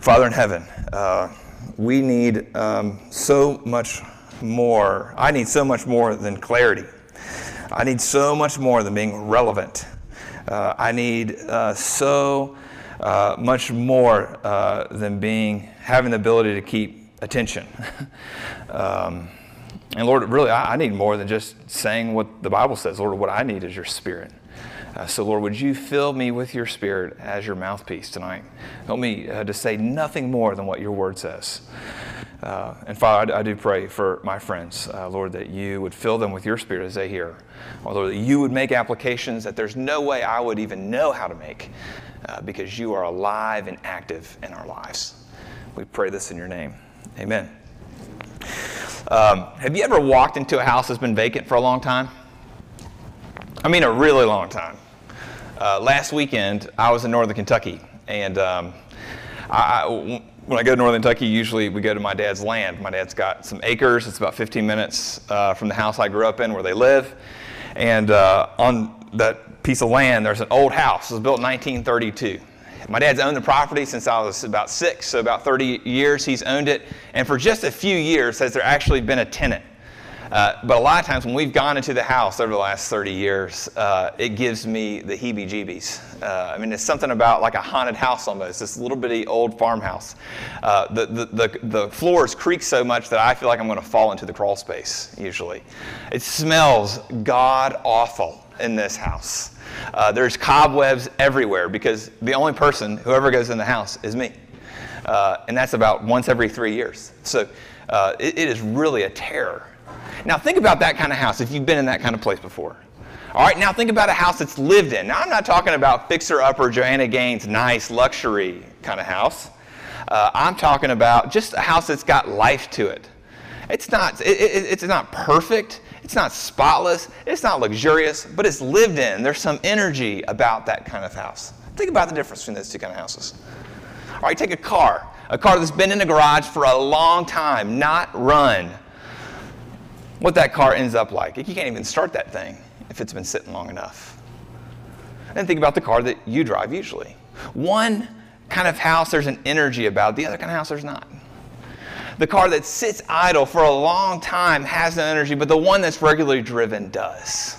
Father in heaven, uh, we need um, so much more. I need so much more than clarity. I need so much more than being relevant. Uh, I need uh, so uh, much more uh, than being having the ability to keep attention. um, and Lord, really, I, I, need more than just saying what the Bible says. Lord, what I need is your Spirit. Uh, so, Lord, would you fill me with your Spirit as your mouthpiece tonight? Help me uh, to say nothing more than what your word says. Uh, and Father, I, I, do pray for my friends, uh, Lord, that you would fill them with your spirit as they hear. Or Lord, that you would make applications that there's no way I would even know how to make uh, because you are alive and active in our lives. We pray this in your name. Amen. Um, have you ever walked into a house that's been vacant for a long time? I mean, a really long time. Uh, last weekend, I was in northern Kentucky, and um, I, when I go to northern Kentucky, usually we go to my dad's land. My dad's got some acres. It's about 15 minutes uh, from the house I grew up in where they live. And uh, on that piece of land, there's an old house. It was built in 1932. My dad's owned the property since I was about six, so about 30 years he's owned it. And for just a few years has there actually been a tenant. Uh, but a lot of times when we've gone into the house over the last 30 years, uh, it gives me the heebie jeebies. Uh, I mean, it's something about like a haunted house almost, this little bitty old farmhouse. Uh, the, the, the, the, floors creak so much that I feel like I'm going to fall into the crawl space, usually. It smells god awful in this house. Uh, there's cobwebs everywhere because the only person who ever goes in the house is me. And that's about once every three years. So it, it is really a terror. Now, think about that kind of house if you've been in that kind of place before. All right, now think about a house that's lived in. Now, I'm not talking about fixer upper Joanna Gaines, nice luxury kind of house. Uh, I'm talking about just a house that's got life to it. It's not, it, it, it's not perfect, it's not spotless, it's not luxurious, but it's lived in. There's some energy about that kind of house. Think about the difference between those two kind of houses. All right, take a car, a car that's been in the garage for a long time, not run what that car ends up like. You can't even start that thing if it's been sitting long enough. And think about the car that you drive usually. One kind of house, there's an energy about, the other kind of house, there's not. The car that sits idle for a long time has no energy, but the one that's regularly driven does.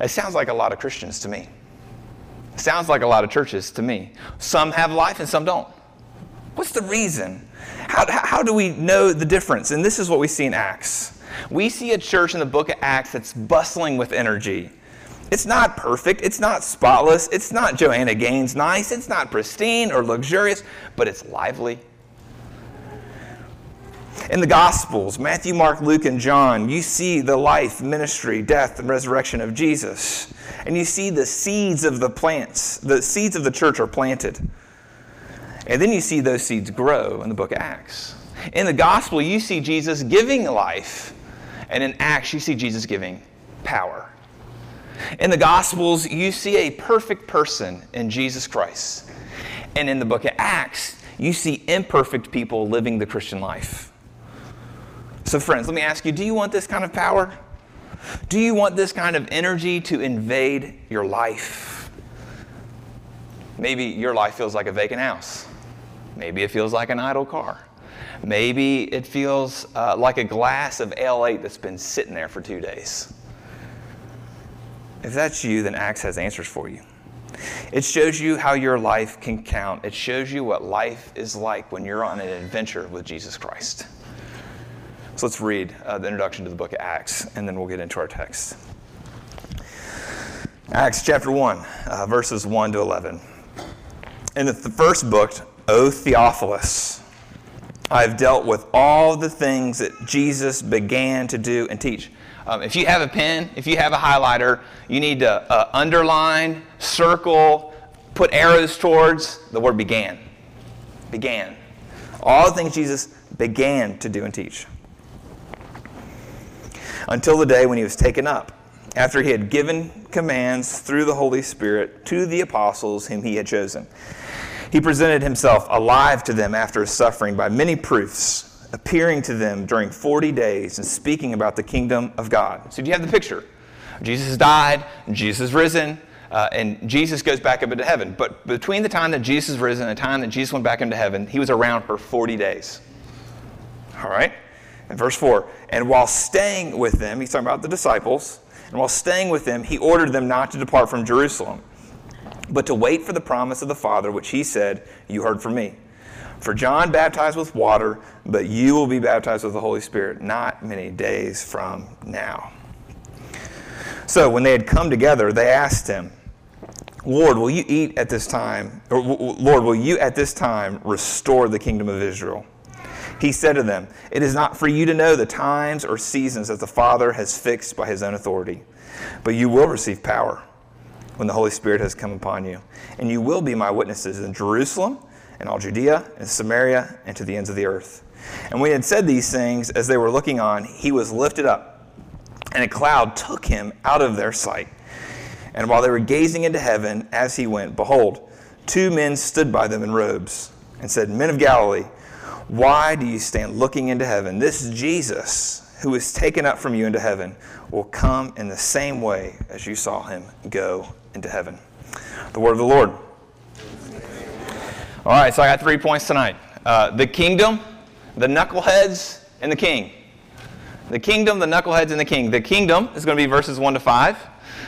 It sounds like a lot of Christians to me. It sounds like a lot of churches to me. Some have life and some don't. What's the reason? How, how do we know the difference? And this is what we see in Acts. We see a church in the book of Acts that's bustling with energy. It's not perfect, it's not spotless, it's not Joanna Gaines nice, it's not pristine or luxurious, but it's lively. In the Gospels, Matthew, Mark, Luke, and John, you see the life, ministry, death, and resurrection of Jesus. And you see the seeds of the plants, the seeds of the church are planted. And then you see those seeds grow in the book of Acts. In the gospel, you see Jesus giving life. And in Acts, you see Jesus giving power. In the Gospels, you see a perfect person in Jesus Christ. And in the book of Acts, you see imperfect people living the Christian life. So, friends, let me ask you do you want this kind of power? Do you want this kind of energy to invade your life? Maybe your life feels like a vacant house. Maybe it feels like an idle car. Maybe it feels uh, like a glass of Ale-8 that's been sitting there for two days. If that's you, then Acts has answers for you. It shows you how your life can count. It shows you what life is like when you're on an adventure with Jesus Christ. So let's read uh, the introduction to the book of Acts, and then we'll get into our text. Acts chapter 1, uh, verses 1 to 11. In the first book, O Theophilus, I've dealt with all the things that Jesus began to do and teach. Um, if you have a pen, if you have a highlighter, you need to uh, underline, circle, put arrows towards the word began. Began. All the things Jesus began to do and teach. Until the day when he was taken up, after he had given commands through the Holy Spirit to the apostles whom he had chosen. He presented himself alive to them after his suffering by many proofs, appearing to them during 40 days and speaking about the kingdom of God. So, do you have the picture? Jesus died, Jesus risen. uh, and Jesus goes back up into heaven. But between the time that Jesus risen and the time that Jesus went back into heaven, he was around for 40 days. All right? And verse 4 And while staying with them, he's talking about the disciples, and while staying with them, he ordered them not to depart from Jerusalem, but to wait for the promise of the Father, which he said, You heard from me. For John baptized with water, but you will be baptized with the Holy Spirit not many days from now. So when they had come together, they asked him, Lord, will you eat at this time, or Lord, will you at this time restore the kingdom of Israel? He said to them, It is not for you to know the times or seasons that the Father has fixed by his own authority, but you will receive power when the Holy Spirit has come upon you, and you will be my witnesses in Jerusalem and all Judea and Samaria and to the ends of the earth. And when he had said these things, as they were looking on, he was lifted up, and a cloud took him out of their sight. And while they were gazing into heaven as he went, behold, two men stood by them in robes and said, Men of Galilee, why do you stand looking into heaven? This Jesus, who was taken up from you into heaven, will come in the same way as you saw him go into heaven. The word of the Lord. All right, so I got three points tonight uh, the kingdom, the knuckleheads, and the king. The kingdom, the knuckleheads, and the king. The kingdom is going to be verses 1 to 5,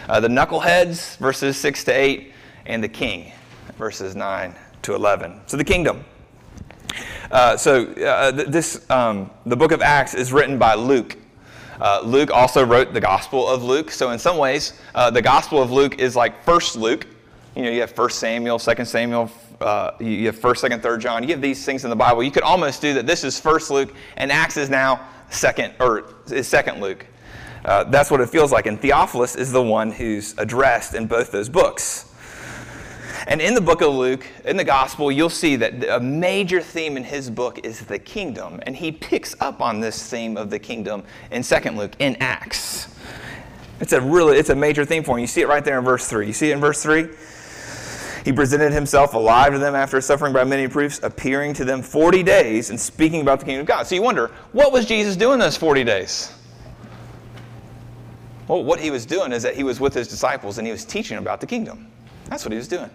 uh, the knuckleheads, verses 6 to 8, and the king, verses 9 to 11. So the kingdom. Uh, so uh, this, um, the book of Acts is written by Luke. Uh, Luke also wrote the Gospel of Luke. So in some ways, uh, the Gospel of Luke is like First Luke. You know, you have First Samuel, Second Samuel, uh, you have First, Second, Third John. You have these things in the Bible. You could almost do that. This is First Luke, and Acts is now Second or is Second Luke. Uh, that's what it feels like. And Theophilus is the one who's addressed in both those books. And in the book of Luke, in the gospel, you'll see that a major theme in his book is the kingdom. And he picks up on this theme of the kingdom in Second Luke, in Acts. It's a really, it's a major theme for him. You see it right there in verse 3. You see it in verse 3? He presented himself alive to them after suffering by many proofs, appearing to them 40 days and speaking about the kingdom of God. So you wonder, what was Jesus doing those 40 days? Well, what he was doing is that he was with his disciples and he was teaching about the kingdom. That's what he was doing.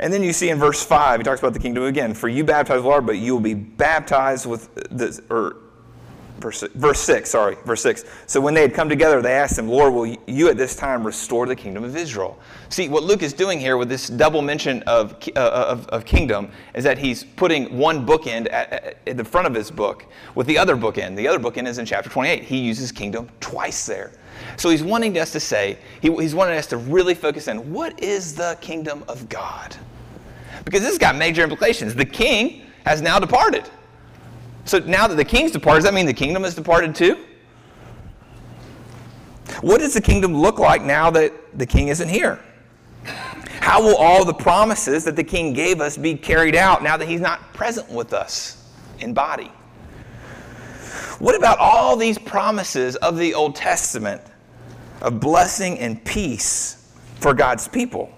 And then you see in verse 5, he talks about the kingdom again. For you baptize Lord, but you will be baptized with this, or verse, verse 6, sorry, verse 6. So when they had come together, they asked him, Lord, will you at this time restore the kingdom of Israel? See, what Luke is doing here with this double mention of, uh, of, of, kingdom is that he's putting one bookend at, at the front of his book with the other bookend. The other bookend is in chapter 28. He uses kingdom twice there. So he's wanting us to say, he, he's wanting us to really focus in what is the kingdom of God? Because this has got major implications. The king has now departed. So now that the king's departed, does that mean the kingdom has departed too? What does the kingdom look like now that the king isn't here? How will all the promises that the king gave us be carried out now that he's not present with us in body? What about all these promises of the Old Testament of blessing and peace for God's people?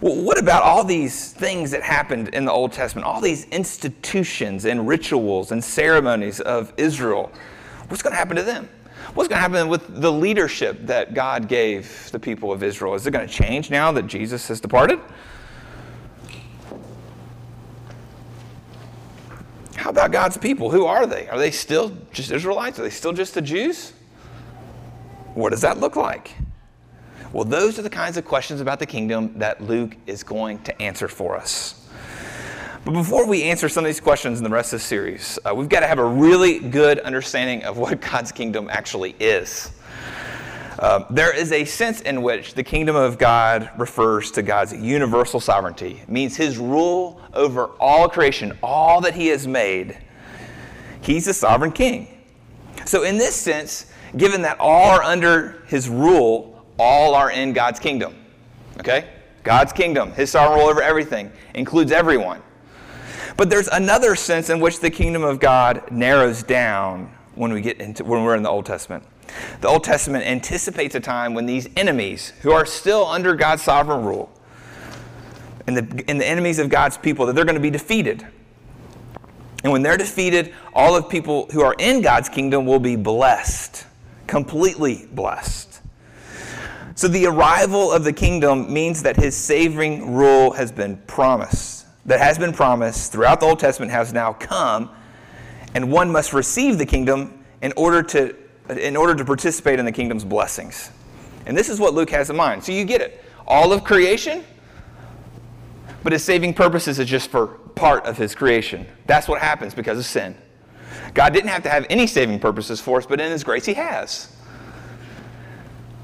Well, what about all these things that happened in the Old Testament, all these institutions and rituals and ceremonies of Israel? What's going to happen to them? What's going to happen with the leadership that God gave the people of Israel? Is it going to change now that Jesus has departed? How about God's people? Who are they? Are they still just Israelites? Are they still just the Jews? What does that look like? Well, those are the kinds of questions about the kingdom that Luke is going to answer for us. But before we answer some of these questions in the rest of the series, uh, we've got to have a really good understanding of what God's kingdom actually is. Uh, there is a sense in which the kingdom of God refers to God's universal sovereignty, it means his rule over all creation, all that he has made. He's the sovereign king. So, in this sense, given that all are under his rule, all are in God's kingdom. Okay? God's kingdom, his sovereign rule over everything, includes everyone. But there's another sense in which the kingdom of God narrows down when we get into when we're in the Old Testament. The Old Testament anticipates a time when these enemies, who are still under God's sovereign rule, and the, and the enemies of God's people, that they're going to be defeated. And when they're defeated, all of people who are in God's kingdom will be blessed, completely blessed. So the arrival of the kingdom means that his saving rule has been promised. That has been promised throughout the Old Testament has now come, and one must receive the kingdom in order to, in order to participate in the kingdom's blessings. And this is what Luke has in mind. So you get it. All of creation, but his saving purposes is just for part of his creation. That's what happens because of sin. God didn't have to have any saving purposes for us, but in his grace he has.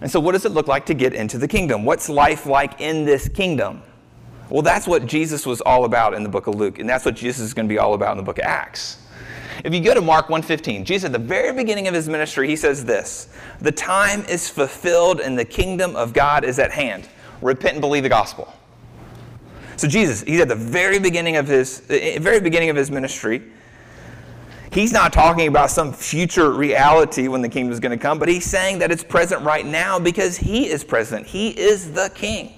And so, what does it look like to get into the kingdom? What's life like in this kingdom? Well, that's what Jesus was all about in the book of Luke, and that's what Jesus is going to be all about in the book of Acts. If you go to Mark 1:15, Jesus at the very beginning of his ministry, he says this: "The time is fulfilled and the kingdom of God is at hand. Repent and believe the gospel." So Jesus, he's at the very beginning of his eh, very beginning of his ministry. He's not talking about some future reality when the kingdom is going to come, but he's saying that it's present right now because he is present. He is the king.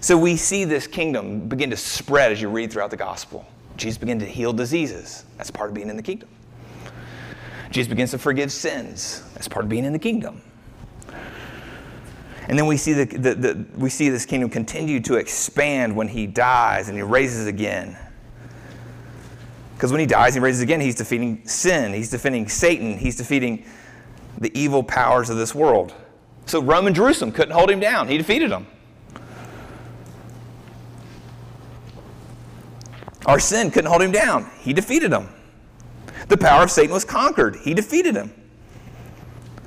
So we see this kingdom begin to spread as you read throughout the gospel. Jesus begins to heal diseases. That's part of being in the kingdom. Jesus begins to forgive sins. That's part of being in the kingdom. And then we see, the, the, the, we see this kingdom continue to expand when he dies and he raises again. Because when he dies, he raises again, he's defeating sin, he's defeating Satan, he's defeating the evil powers of this world. So Rome and Jerusalem couldn't hold him down, he defeated them. Our sin couldn't hold him down, he defeated them. The power of Satan was conquered, he defeated him.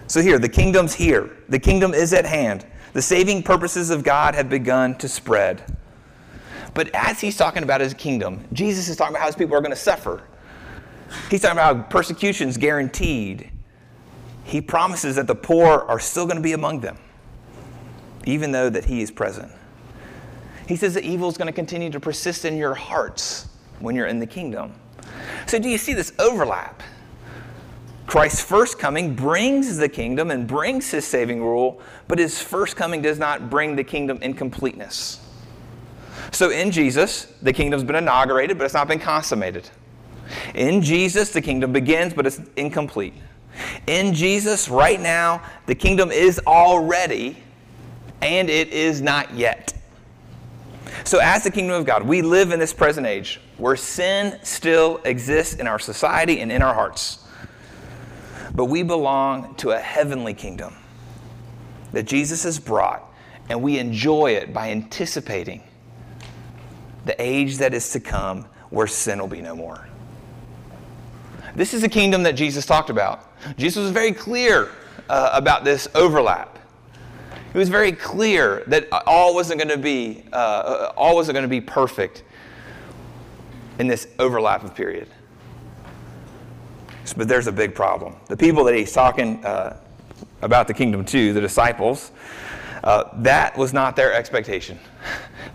So here, the kingdom's here, the kingdom is at hand. The saving purposes of God have begun to spread. But as he's talking about his kingdom, Jesus is talking about how his people are going to suffer. He's talking about how persecution's guaranteed. He promises that the poor are still going to be among them, even though that he is present. He says that evil is going to continue to persist in your hearts when you're in the kingdom. So, do you see this overlap? Christ's first coming brings the kingdom and brings his saving rule, but his first coming does not bring the kingdom in completeness. So in Jesus, the kingdom's been inaugurated, but it's not been consummated. In Jesus, the kingdom begins, but it's incomplete. In Jesus, right now, the kingdom is already, and it is not yet. So, as the kingdom of God, we live in this present age where sin still exists in our society and in our hearts. But we belong to a heavenly kingdom that Jesus has brought, and we enjoy it by anticipating the age that is to come where sin will be no more. This is the kingdom that Jesus talked about. Jesus was very clear uh, about this overlap. He was very clear that all wasn't going to be uh, all wasn't going to be perfect in this overlap of period. But there's a big problem. The people that he's talking uh, about the kingdom to, the disciples, uh, that was not their expectation.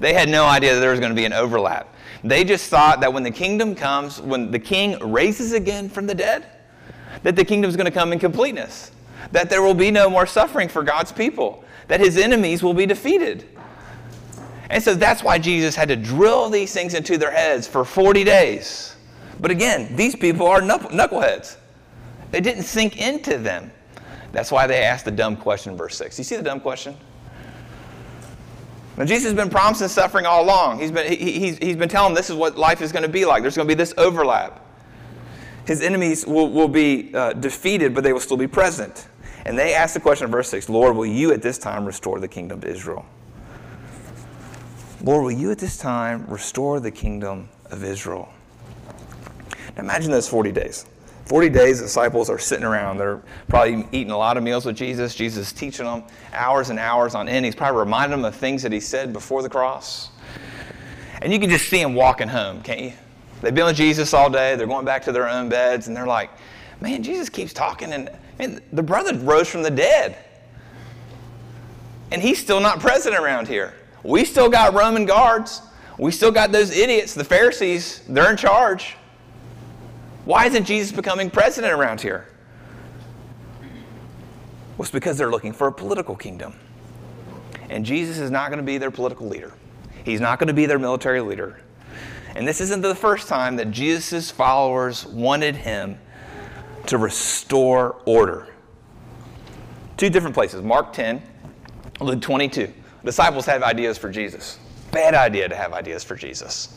They had no idea that there was going to be an overlap. They just thought that when the kingdom comes, when the king raises again from the dead, that the kingdom is going to come in completeness, that there will be no more suffering for God's people, that his enemies will be defeated. And so that's why Jesus had to drill these things into their heads for 40 days. But again, these people are knuckleheads. They didn't sink into them. That's why they asked the dumb question verse 6. You see the dumb question? Now, Jesus has been promising suffering all along. He's been, he, he's, he's been telling them this is what life is going to be like. There's going to be this overlap. His enemies will, will be uh, defeated, but they will still be present. And they ask the question in verse 6 Lord, will you at this time restore the kingdom to Israel? Lord, will you at this time restore the kingdom of Israel? Now imagine those 40 days. 40 days, disciples are sitting around. They're probably eating a lot of meals with Jesus. Jesus is teaching them hours and hours on end. He's probably reminding them of things that he said before the cross. And you can just see them walking home, can't you? They've been with Jesus all day. They're going back to their own beds, and they're like, man, Jesus keeps talking, and, and the brother rose from the dead. And he's still not present around here. We still got Roman guards. We still got those idiots, the Pharisees. They're in charge. Why isn't Jesus becoming president around here? Well, it's because they're looking for a political kingdom. And Jesus is not going to be their political leader, he's not going to be their military leader. And this isn't the first time that Jesus' followers wanted him to restore order, Two different places Mark 10, Luke 22. Disciples have ideas for Jesus. Bad idea to have ideas for Jesus.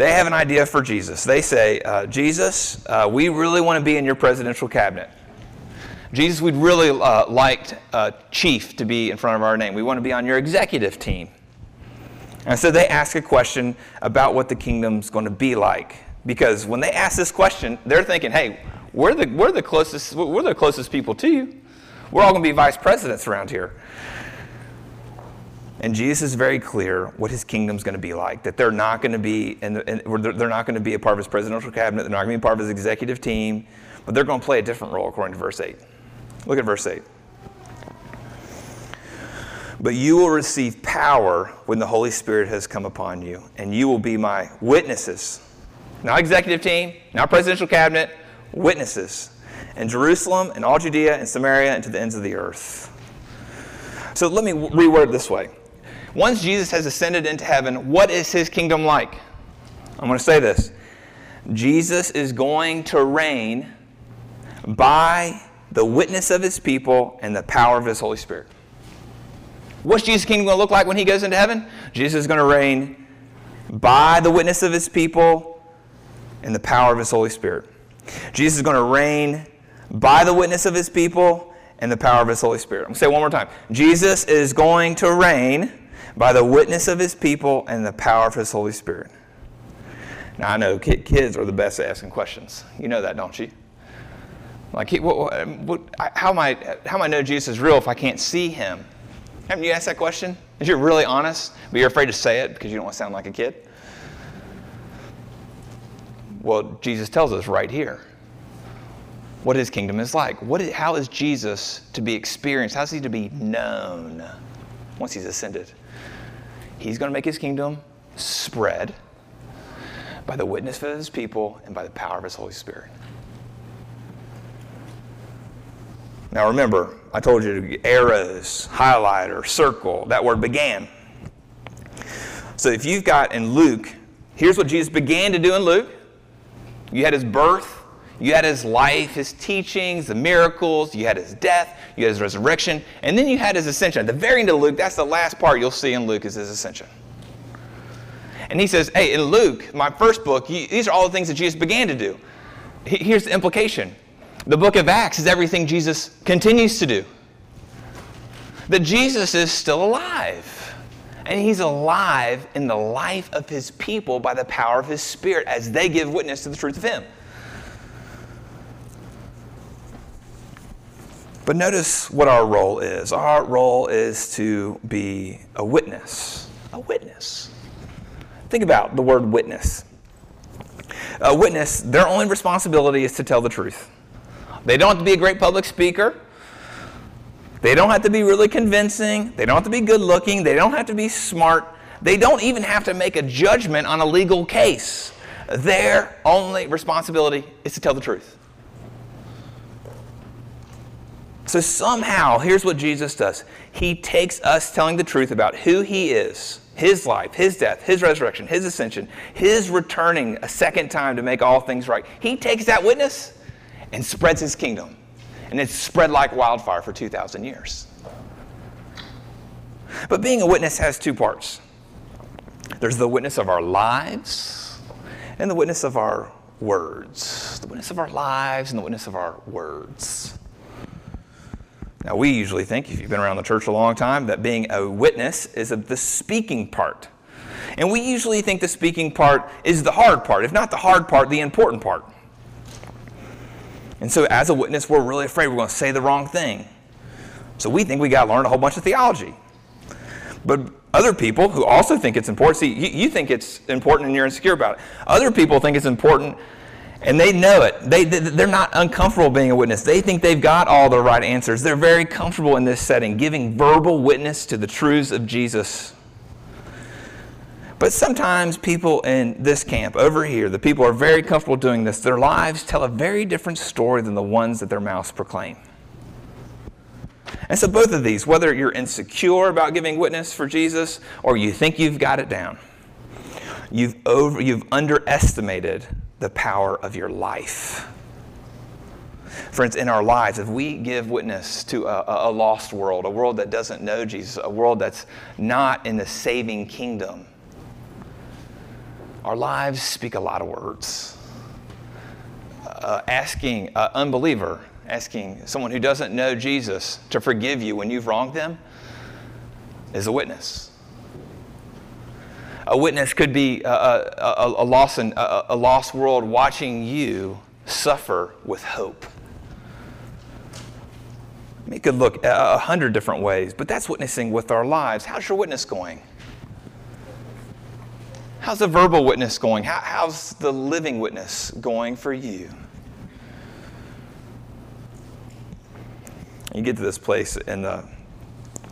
They have an idea for Jesus. They say, uh, Jesus, uh, we really want to be in your presidential cabinet. Jesus, we'd really uh, like uh, Chief to be in front of our name. We want to be on your executive team. And so they ask a question about what the kingdom's going to be like. Because when they ask this question, they're thinking, hey, we're the, we're the, closest, we're the closest people to you. We're all going to be vice presidents around here. And Jesus is very clear what his kingdom's going to be like. That they're not going to be, they're not going to be a part of his presidential cabinet. They're not going to be a part of his executive team, but they're going to play a different role according to verse 8. Look at verse 8. But you will receive power when the Holy Spirit has come upon you, and you will be my witnesses. Not executive team, not presidential cabinet, witnesses in Jerusalem and all Judea and Samaria and to the ends of the earth. So let me reword this way. Once Jesus has ascended into heaven, what is his kingdom like? I'm going to say this Jesus is going to reign by the witness of his people and the power of his Holy Spirit. What's Jesus' kingdom going to look like when he goes into heaven? Jesus is going to reign by the witness of his people and the power of his Holy Spirit. Jesus is going to reign by the witness of his people and the power of his Holy Spirit. I'm going to say it one more time. Jesus is going to reign by the witness of his people and the power of his Holy Spirit. Now, I know kids are the best at asking questions. You know that, don't you? Like, what, what, um, how, am I, how am I know Jesus is real if I can't see him? Haven't you asked that question? If you're really honest, but you're afraid to say it because you don't want to sound like a kid? Well, Jesus tells us right here what his kingdom is like. What is, how is Jesus to be experienced? How is he to be known once he's ascended? He's going to make his kingdom spread by the witness of his people and by the power of his Holy Spirit. Now remember, I told you to arrows, highlighter, circle, that word began. So if you've got in Luke, here's what Jesus began to do in Luke. You had his birth, you had his life, his teachings, the miracles, you had his death, you had his resurrection, and then you had his ascension. At the very end of Luke, that's the last part you'll see in Luke is his ascension. And he says, hey, in Luke, my first book, these are all the things that Jesus began to do. Here's the implication. The book of Acts is everything Jesus continues to do. That Jesus is still alive. And he's alive in the life of his people by the power of his Spirit as they give witness to the truth of him. But notice what our role is. Our role is to be a witness. A witness. Think about the word witness. A witness, their only responsibility is to tell the truth. They don't have to be a great public speaker. They don't have to be really convincing. They don't have to be good looking. They don't have to be smart. They don't even have to make a judgment on a legal case. Their only responsibility is to tell the truth. So somehow, here's what Jesus does He takes us telling the truth about who He is, His life, His death, His resurrection, His ascension, His returning a second time to make all things right. He takes that witness and spreads His kingdom. And it's spread like wildfire for 2,000 years. But being a witness has two parts there's the witness of our lives and the witness of our words. The witness of our lives and the witness of our words. Now, we usually think, if you've been around the church a long time, that being a witness is the speaking part. And we usually think the speaking part is the hard part, if not the hard part, the important part. And so, as a witness, we're really afraid we're going to say the wrong thing. So, we think we got to learn a whole bunch of theology. But other people who also think it's important, see, you, you think it's important and you're insecure about it. Other people think it's important and they know it. They, they're not uncomfortable being a witness. They think they've got all the right answers. They're very comfortable in this setting, giving verbal witness to the truths of Jesus. But sometimes people in this camp over here, the people are very comfortable doing this. Their lives tell a very different story than the ones that their mouths proclaim. And so, both of these, whether you're insecure about giving witness for Jesus or you think you've got it down, you've, over, you've underestimated the power of your life. Friends, in our lives, if we give witness to a, a, lost world, a world that doesn't know Jesus, a world that's not in the saving kingdom, our lives speak a lot of words. Uh, asking an unbeliever, asking someone who doesn't know Jesus to forgive you when you've wronged them is a witness. A witness could be a, a, a, lost, a, a lost world watching you suffer with hope. It could look a hundred different ways, but that's witnessing with our lives. How's your witness going? How's the verbal witness going? How, how's the living witness going for you? You get to this place in the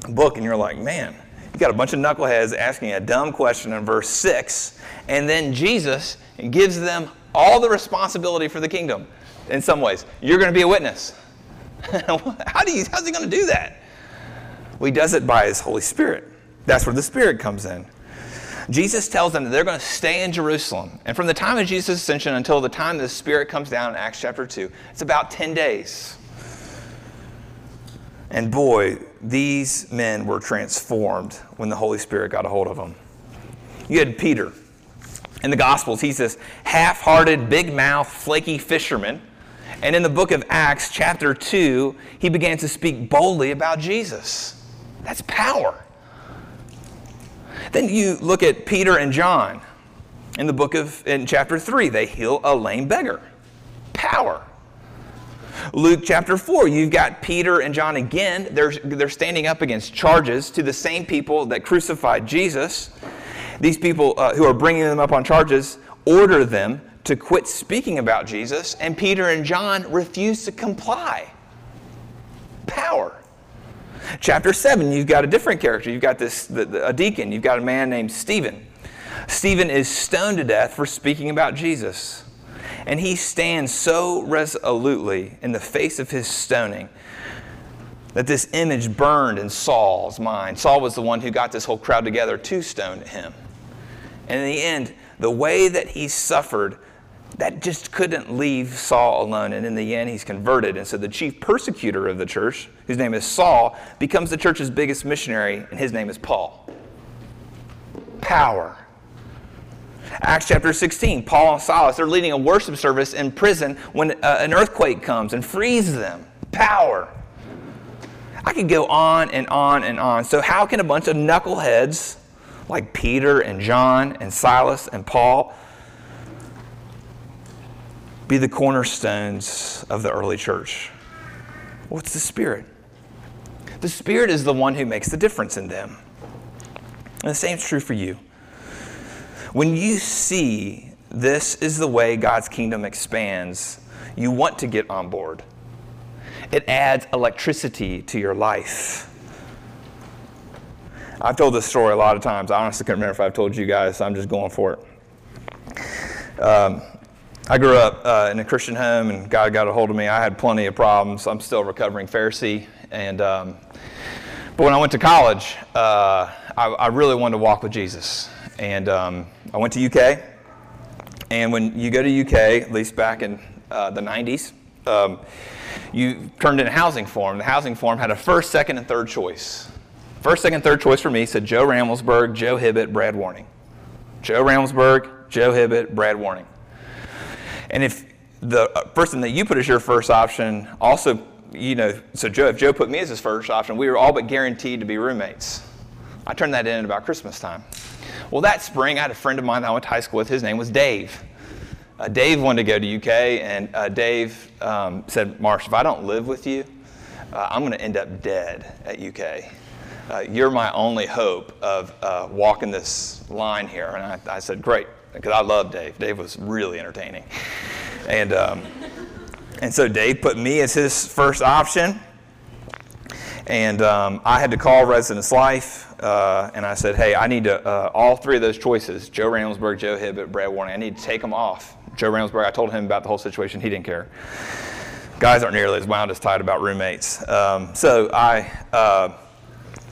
book and you're like, man, you got a bunch of knuckleheads asking a dumb question in verse 6, and then Jesus gives them all the responsibility for the kingdom in some ways. You're going to be a witness. How do you, how's he going to do that? Well, he does it by his Holy Spirit. That's where the Spirit comes in. Jesus tells them that they're going to stay in Jerusalem. And from the time of Jesus' ascension until the time the Spirit comes down in Acts chapter 2, it's about 10 days. And boy, these men were transformed when the Holy Spirit got a hold of them. You had Peter. In the Gospels, he's this half hearted, big mouth, flaky fisherman. And in the book of Acts, chapter 2, he began to speak boldly about Jesus. That's power. Then you look at Peter and John. In the book of, in chapter 3, they heal a lame beggar. Power. Luke chapter 4, you've got Peter and John again. They're, they're standing up against charges to the same people that crucified Jesus. These people uh, who are bringing them up on charges order them to quit speaking about Jesus, and Peter and John refuse to comply. Power. Chapter 7, you've got a different character. You've got this the, the, a deacon. You've got a man named Stephen. Stephen is stoned to death for speaking about Jesus. And he stands so resolutely in the face of his stoning that this image burned in Saul's mind. Saul was the one who got this whole crowd together to stone him. And in the end, the way that he suffered, that just couldn't leave Saul alone. And in the end, he's converted. And so the chief persecutor of the church, whose name is Saul, becomes the church's biggest missionary, and his name is Paul. Power. Acts chapter 16, Paul and Silas, they're leading a worship service in prison when uh, an earthquake comes and frees them. Power. I could go on and on and on. So, how can a bunch of knuckleheads like Peter and John and Silas and Paul be the cornerstones of the early church? What's the Spirit? The Spirit is the one who makes the difference in them. And the same is true for you. When you see this is the way God's kingdom expands, you want to get on board. It adds electricity to your life. I've told this story a lot of times. I honestly can't remember if I've told you guys, so I'm just going for it. Um, I grew up uh, in a Christian home, and God got a hold of me. I had plenty of problems. I'm still recovering Pharisee, and um, but when I went to college, uh, I, I, really wanted to walk with Jesus. And um, I went to UK. And when you go to UK, at least back in uh, the 90s, um, you turned in a housing form. The housing form had a first, second, and third choice. First, second, third choice for me said Joe Ramelsburg, Joe Hibbett, Brad Warning. Joe Ramelsburg, Joe Hibbett, Brad Warning. And if the uh, person that you put as your first option also, you know, so Joe, if Joe put me as his first option, we were all but guaranteed to be roommates. I turned that in at about Christmas time. Well, that spring, I had a friend of mine that I went to high school with. His name was Dave. Uh, Dave wanted to go to UK, and uh, Dave um, said, Marsh, if I don't live with you, uh, I'm going to end up dead at UK. Uh, you're my only hope of uh, walking this line here. And I, I said, great, because I love Dave. Dave was really entertaining. And, um, and so Dave put me as his first option. And um, I had to call Residence Life uh, and I said, hey, I need to, uh, all three of those choices, Joe Ramelsburg, Joe Hibbett, Brad Warning, I need to take them off. Joe Ramelsburg, I told him about the whole situation. He didn't care. Guys aren't nearly as wound as tight about roommates. Um, so I, uh,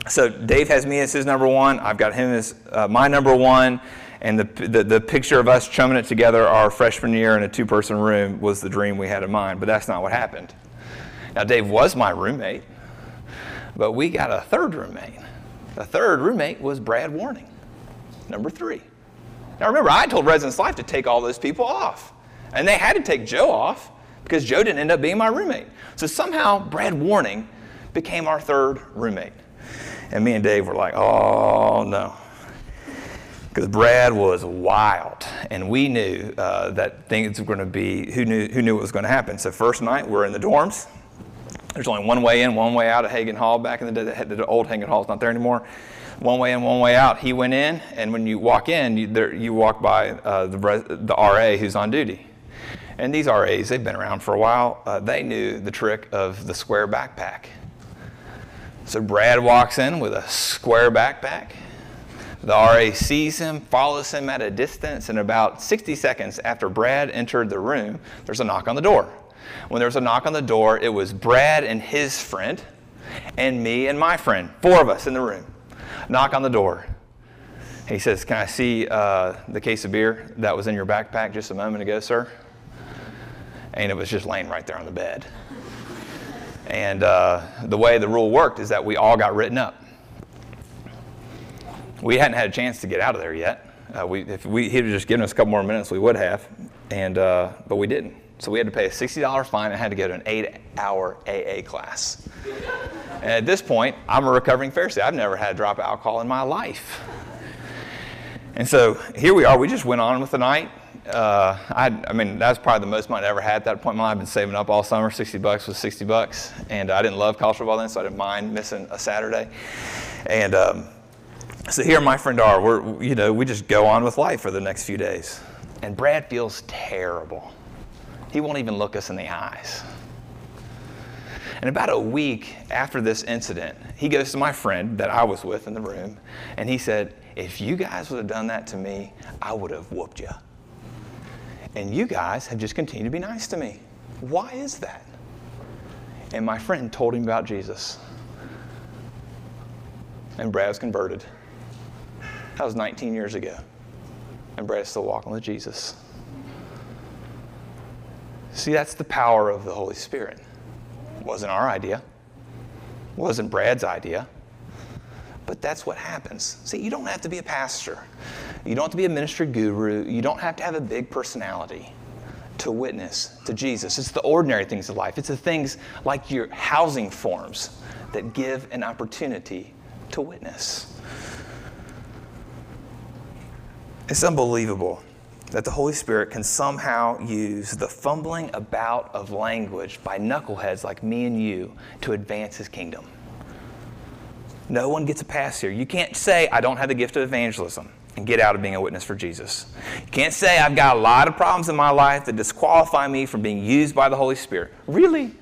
so Dave has me as his number one. I've got him as uh, my number one. And the, the, the, picture of us chumming it together our freshman year in a two person room was the dream we had in mind, but that's not what happened. Now, Dave was my roommate, but we got a third roommate. The third roommate was Brad Warning, number three. Now, remember, I told Residence Life to take all those people off, and they had to take Joe off because Joe didn't end up being my roommate. So somehow, Brad Warning became our third roommate. And me and Dave were like, oh no. Because Brad was wild, and we knew uh, that things were going to be, who knew, who knew what was going to happen. So, first night, we're in the dorms. There's only one way in, one way out of Haggin Hall. Back in the day, the old Haggin Hall is not there anymore. One way in, one way out. He went in, and when you walk in, you, there, you walk by uh, the, the RA who's on duty. And these RAs, they've been around for a while. Uh, they knew the trick of the square backpack. So Brad walks in with a square backpack. The RA sees him, follows him at a distance, and about 60 seconds after Brad entered the room, there's a knock on the door. When there was a knock on the door, it was Brad and his friend, and me and my friend, four of us in the room. Knock on the door. He says, Can I see uh, the case of beer that was in your backpack just a moment ago, sir? And it was just laying right there on the bed. And uh, the way the rule worked is that we all got written up. We hadn't had a chance to get out of there yet. Uh, we, if we, he'd just given us a couple more minutes, we would have, and, uh, but we didn't. So we had to pay a $60 fine and had to go to an eight hour AA class. and at this point, I'm a recovering Pharisee. I've never had a drop of alcohol in my life. And so here we are. We just went on with the night uh, I, I mean, that's probably the most money I ever had at that point in my life. I've been saving up all summer. 60 bucks was 60 bucks. And I didn't love college football then, so I didn't mind missing a Saturday. And um, so here my friend are. We're, you know, we just go on with life for the next few days. And Brad feels terrible. He won't even look us in the eyes. And about a week after this incident, he goes to my friend that I was with in the room, and he said, If you guys would have done that to me, I would have whooped you. And you guys have just continued to be nice to me. Why is that? And my friend told him about Jesus. And Brad's converted. That was 19 years ago. And Brad's still walking with Jesus. See, that's the power of the Holy Spirit. It wasn't our idea. It wasn't Brad's idea. But that's what happens. See, you don't have to be a pastor. You don't have to be a ministry guru. You don't have to have a big personality to witness to Jesus. It's the ordinary things of life. It's the things like your housing forms that give an opportunity to witness. It's unbelievable that the Holy Spirit can somehow use the fumbling about of language by knuckleheads like me and you to advance his kingdom. No one gets a pass here. You can't say, I don't have the gift of evangelism and get out of being a witness for Jesus. You can't say, I've got a lot of problems in my life that disqualify me from being used by the Holy Spirit. Really?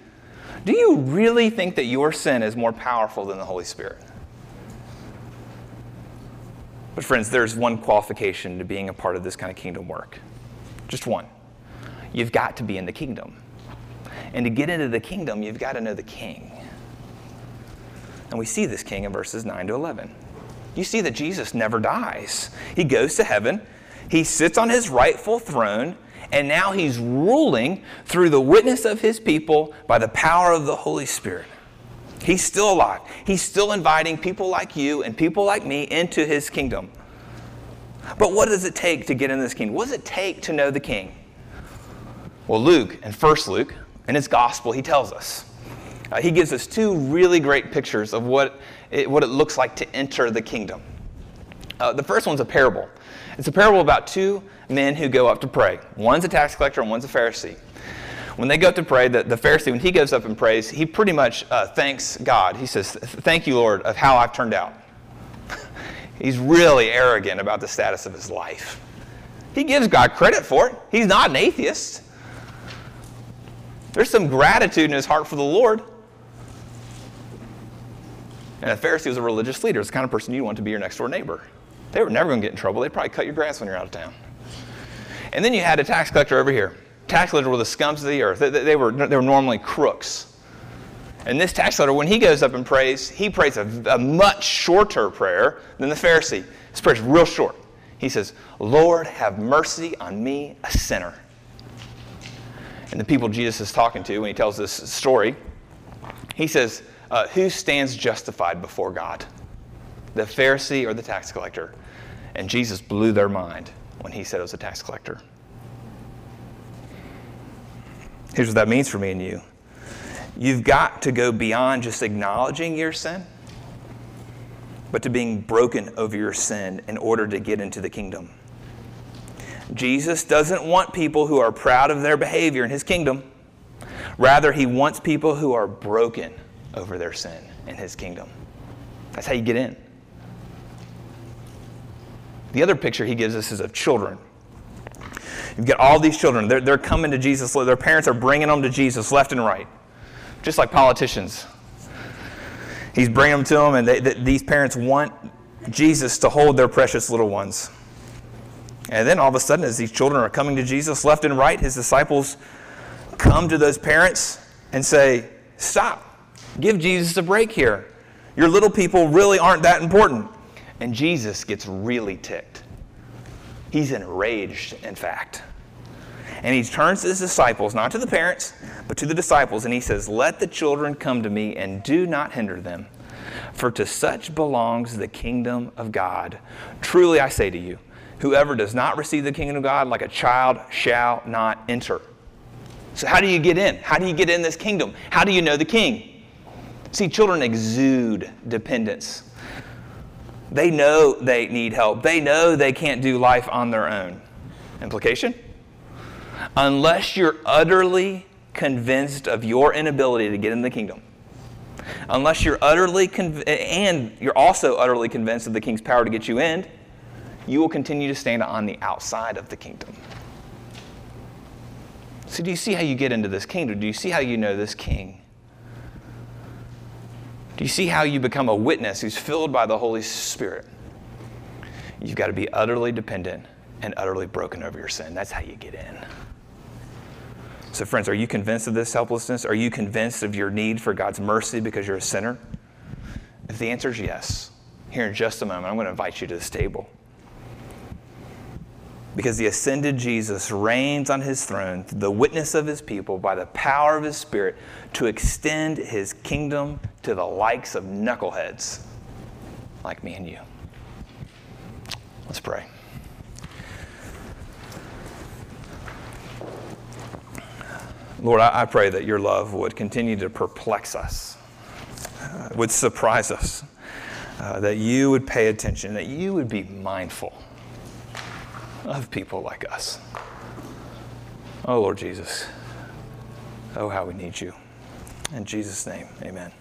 Do you really think that your sin is more powerful than the Holy Spirit? But, friends, there's one qualification to being a part of this kind of kingdom work. Just one. You've got to be in the kingdom. And to get into the kingdom, you've got to know the king. And we see this king in verses 9 to 11. You see that Jesus never dies. He goes to heaven, he sits on his rightful throne, and now he's ruling through the witness of his people by the power of the Holy Spirit. He's still alive. He's still inviting people like you and people like me into his kingdom. But what does it take to get in this kingdom? What does it take to know the king? Well, Luke, in 1 Luke, in his gospel, he tells us uh, he gives us two really great pictures of what it, what it looks like to enter the kingdom. Uh, the first one's a parable. It's a parable about two men who go up to pray. One's a tax collector and one's a Pharisee. When they go up to pray, the, the Pharisee, when he goes up and prays, he pretty much uh, thanks God. He says, Thank you, Lord, of how I've turned out. He's really arrogant about the status of his life. He gives God credit for it. He's not an atheist. There's some gratitude in his heart for the Lord. And a Pharisee was a religious leader. It's the kind of person you want to be your next door neighbor. They were never going to get in trouble. They'd probably cut your grass when you're out of town. And then you had a tax collector over here. Tax collectors were the scums of the earth. They, they, were, they were normally crooks. And this tax collector, when he goes up and prays, he prays a, a much shorter prayer than the Pharisee. His prayer is real short. He says, Lord, have mercy on me, a sinner. And the people Jesus is talking to when he tells this story He says, uh, Who stands justified before God? The Pharisee or the tax collector? And Jesus blew their mind when he said it was a tax collector. Here's what that means for me and you you've got to go beyond just acknowledging your sin, but to being broken over your sin in order to get into the kingdom. Jesus doesn't want people who are proud of their behavior in his kingdom. Rather, he wants people who are broken over their sin in his kingdom. That's how you get in. The other picture he gives us is of children. You've got all these children. They're, they're coming to Jesus. Their parents are bringing them to Jesus left and right, just like politicians. He's bringing them to them, and they, they, these parents want Jesus to hold their precious little ones. And then all of a sudden, as these children are coming to Jesus left and right, his disciples come to those parents and say, Stop, give Jesus a break here. Your little people really aren't that important. And Jesus gets really ticked. He's enraged, in fact. And he turns to his disciples, not to the parents, but to the disciples, and he says, Let the children come to me and do not hinder them, for to such belongs the kingdom of God. Truly I say to you, Whoever does not receive the kingdom of God like a child shall not enter. So, how do you get in? How do you get in this kingdom? How do you know the king? See, children exude dependence. They know they need help, they know they can't do life on their own. Implication? Unless you're utterly convinced of your inability to get in the kingdom, unless you're utterly conv- and you're also utterly convinced of the king's power to get you in, you will continue to stand on the outside of the kingdom. So, do you see how you get into this kingdom? Do you see how you know this king? Do you see how you become a witness who's filled by the Holy Spirit? You've got to be utterly dependent and utterly broken over your sin. That's how you get in. So, friends, are you convinced of this helplessness? Are you convinced of your need for God's mercy because you're a sinner? If the answer is yes, here in just a moment, I'm going to invite you to this table because the ascended Jesus reigns on his throne, the witness of his people, by the power of his Spirit, to extend his kingdom to the likes of knuckleheads like me and you. Let's pray. Lord, I, pray that your love would continue to perplex us, uh, would surprise us, uh, that you would pay attention, that you would be mindful of people like us. Oh, Lord Jesus. Oh, how we need you. In Jesus' name, amen.